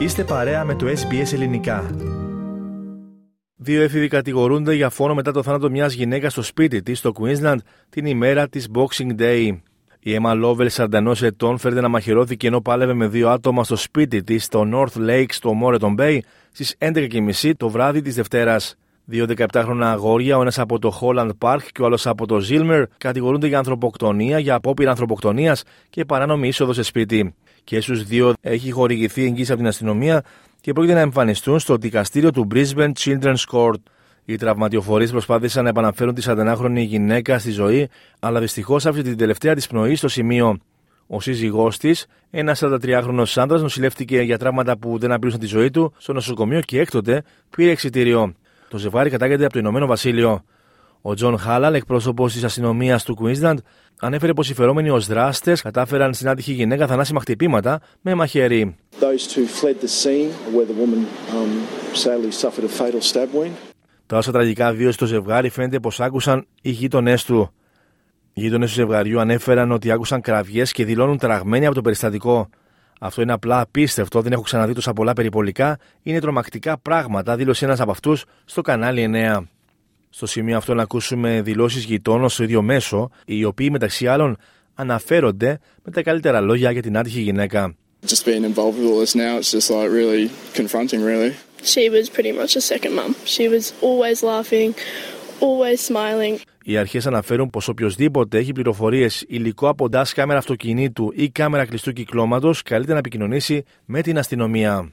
Είστε παρέα με το SBS Ελληνικά. Δύο έφηβοι κατηγορούνται για φόνο μετά το θάνατο μιας γυναίκας στο σπίτι της στο Queensland την ημέρα της Boxing Day. Η Emma Lovell, 41 ετών, φέρεται να μαχαιρώθηκε ενώ πάλευε με δύο άτομα στο σπίτι της στο North Lake στο Moreton Bay στις 11.30 το βράδυ της Δευτέρας. Δύο 17χρονα αγόρια, ο ένας από το Holland Park και ο άλλος από το Zilmer, κατηγορούνται για ανθρωποκτονία, για απόπειρα ανθρωποκτονίας και παράνομη είσοδο σε σπίτι. Και στους δύο έχει χορηγηθεί εγγύηση από την αστυνομία και πρόκειται να εμφανιστούν στο δικαστήριο του Brisbane Children's Court. Οι τραυματιοφορείς προσπάθησαν να επαναφέρουν τη 41χρονη γυναίκα στη ζωή, αλλά δυστυχώς άφησε την τελευταία της πνοή στο σημείο. Ο σύζυγός της, ένας 43χρονο άντρα, νοσηλεύτηκε για τραύματα που δεν απειλούσαν τη ζωή του στο νοσοκομείο και έκτοτε πήρε εξητήριο. Το ζευγάρι κατάγεται από το Ηνωμένο Βασίλειο. Ο Τζον Χάλαλ, εκπρόσωπος της αστυνομίας του Queensland, ανέφερε πως οι φερόμενοι ως δράστες κατάφεραν στην άτυχη γυναίκα θανάσιμα χτυπήματα με μαχαίρι. Τα όσα τραγικά βίωσε το ζευγάρι φαίνεται πως άκουσαν οι γείτονές του. Οι γείτονες του ζευγαριού ανέφεραν ότι άκουσαν κραυγές και δηλώνουν ταραγμένοι από το περιστατικό. Αυτό είναι απλά απίστευτο, δεν έχω ξαναδεί τόσα πολλά περιπολικά. Είναι τρομακτικά πράγματα, δήλωσε ένας από αυτούς στο κανάλι 9. Στο σημείο αυτό να ακούσουμε δηλώσεις γειτόνων στο ίδιο μέσο, οι οποίοι μεταξύ άλλων αναφέρονται με τα καλύτερα λόγια για την άτυχη γυναίκα. Just being involved with all this now, it's just like really confronting, really. She was pretty much a second mum. She was always laughing, always smiling. Οι αρχές αναφέρουν πως οποιοδήποτε έχει πληροφορίες, υλικό από DAS κάμερα αυτοκινήτου ή κάμερα κλειστού κυκλώματος, καλείται να επικοινωνήσει με την αστυνομία.